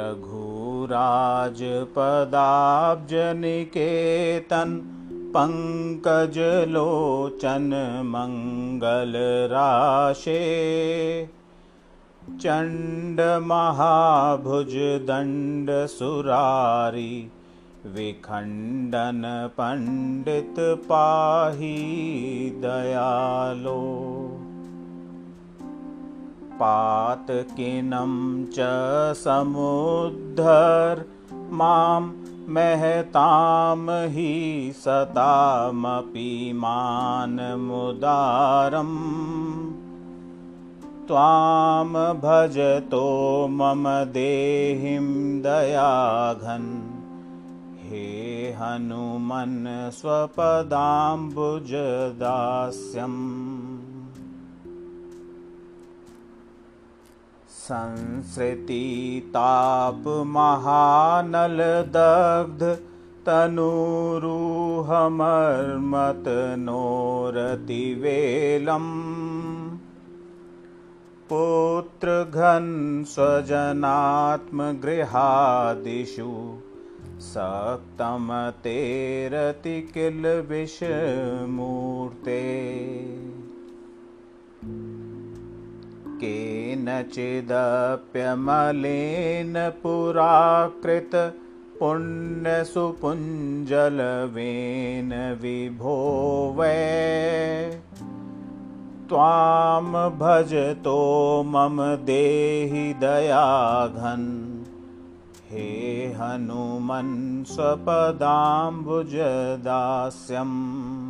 रघुराजपदाब्जनिकेतन् पङ्कजलोचनमङ्गलराशे। चण्डमहाभुजदण्डसुरारि विखण्डन पण्डित पाहि दयालो पातकिनं च समुद्धर मां महतां हि सतामपि मानमुदारम् त्वां भजतो मम देहिं दयाघन्। हे हनुमन् स्वपदाम्बुजदास्यम् संसृतितापमहानलदग्ध तनूरुहमर्मतनोरतिवेलम् पुत्रघन् स्वजनात्मगृहादिषु सक्तमतेरति किल विषमूर्ते केनचिदप्यमलेन पुराकृत पुण्यसुपुञ्जलवेन विभो वै। त्वां भजतो मम देहि दयाघन्। हे हनुमन् स्वपदाम्बुजदास्यम्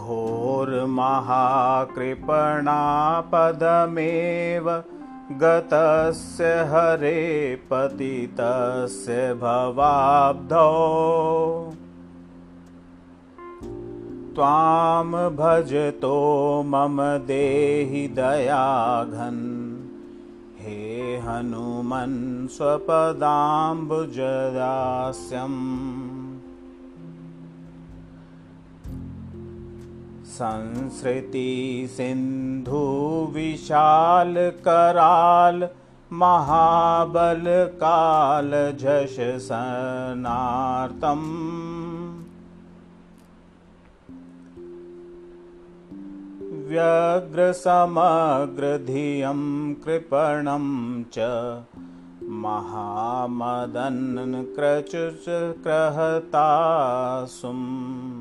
घोरमहाकृपणापदमेव गतस्य हरे पतितस्य भवाब्धौ। त्वां भजतो मम देहि दयाघन्। हे हनुमन् स्वपदाम्बुजदास्यम् संसृतिसिन्धुविशालकराल महाबलकालझषसनार्तम् व्यग्रसमग्रधियं कृपणं च महामदन्क्रचुचक्रहतासुम्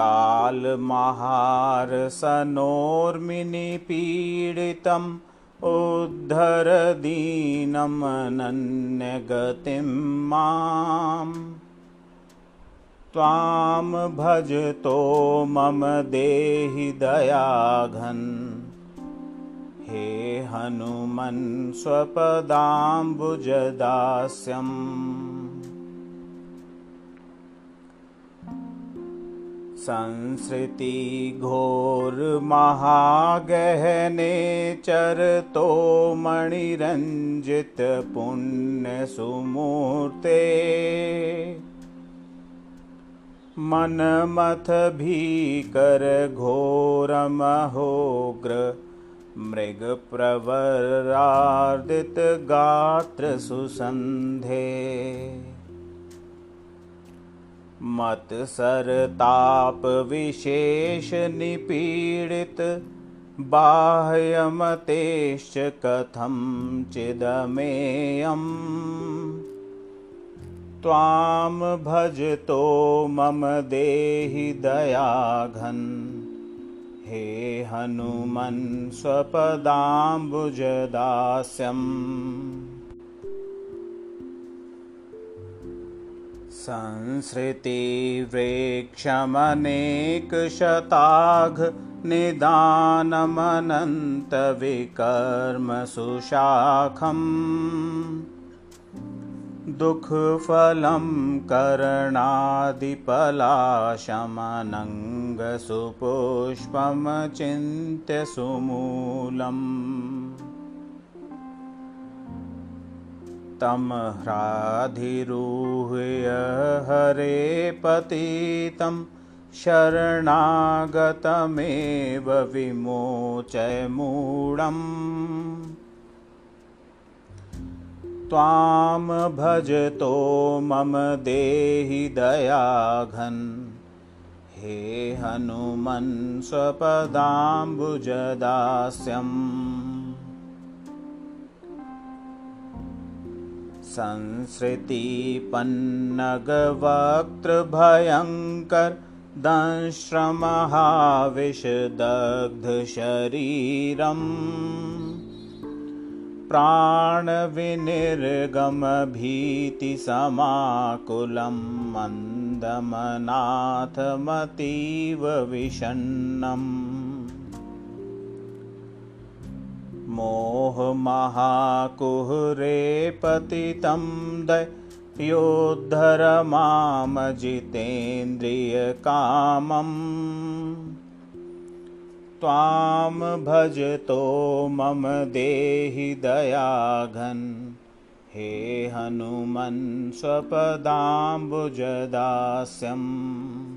कालमहारसनोर्मिनिपीडितम् उद्धरदीनमनन्यगतिं माम्। त्वां भजतो मम देहि दयाघन्। हे हनुमन् स्वपदाम्बुजदास्यम् संसृतिघोरमहागहने चरतो मणिरञ्जितपुण्यसुमूर्ते मनमथ भीकरघोरमहोग्र मृगप्रवरार्दितगात्रसुसन्धे मत्सरतापविशेषनिपीडित बाह्यमतेश्च कथं चिदमेयम्। त्वां भजतो मम देहि दयाघन् हे हनुमन् स्वपदाम्बुजदास्यम् संसृतिवृक्षमनेकशताघ निदानमनन्तविकर्मसुशाखम् दुःखफलं करणादिपलाशमनङ्गसुपुष्पमचिन्त्य सुमूलम् तं ह्राधिरुह्य हरे पतितं शरणागतमेव विमोचय मूढम्। त्वां भजतो मम देहि दयाघन्। हे हनुमन् स्वपदाम्बुजदास्यम् संसृतिपन्नगवक्त्रभयङ्कर दंश्रमहाविषदग्धशरीरम् प्राणविनिर्गमभीतिसमाकुलं मन्दमनाथमतीव विषण्णम् मोहमहाकुहरे पतितं दयोद्धर मामजितेन्द्रियकामम्। त्वां भजतो मम देहि दयाघन्। हे हनुमन् स्वपदाम्बुजदास्यम्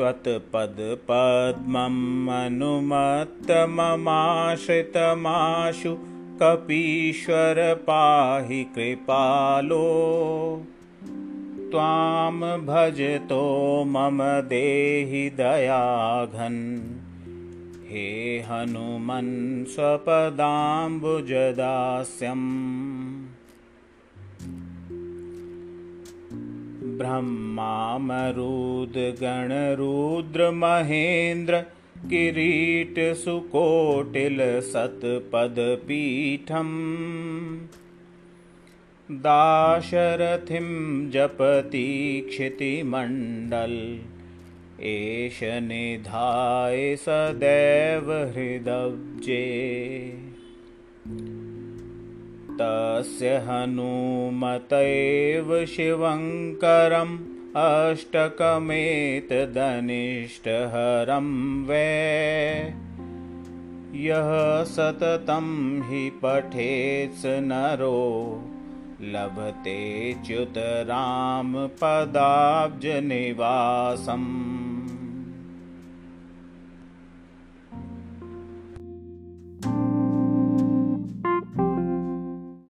विखण्डितकायम् त्वत्पदपद्मम् अनुमत्तममाश्रितमाशु कपीश्वर पाहि कृपालो। त्वां भजतो मम देहि दयाघन्। हे हनुमन् स्वपदाम्बुजदास्यम् ब्रह्मामरुद्गणरुद्रमहेन्द्र किरीटसुकोटिलसत्पदपीठम् दाशरथिं जपति क्षितिमण्डल एष निधाय सदैव हृदब्जे तस्य हनुमतैव शिवङ्करम् अष्टकमेतदनिष्टहरं वै। यः सततं हि पठेत्स नरो लभते च्युतरामपदाब्जनिवासम्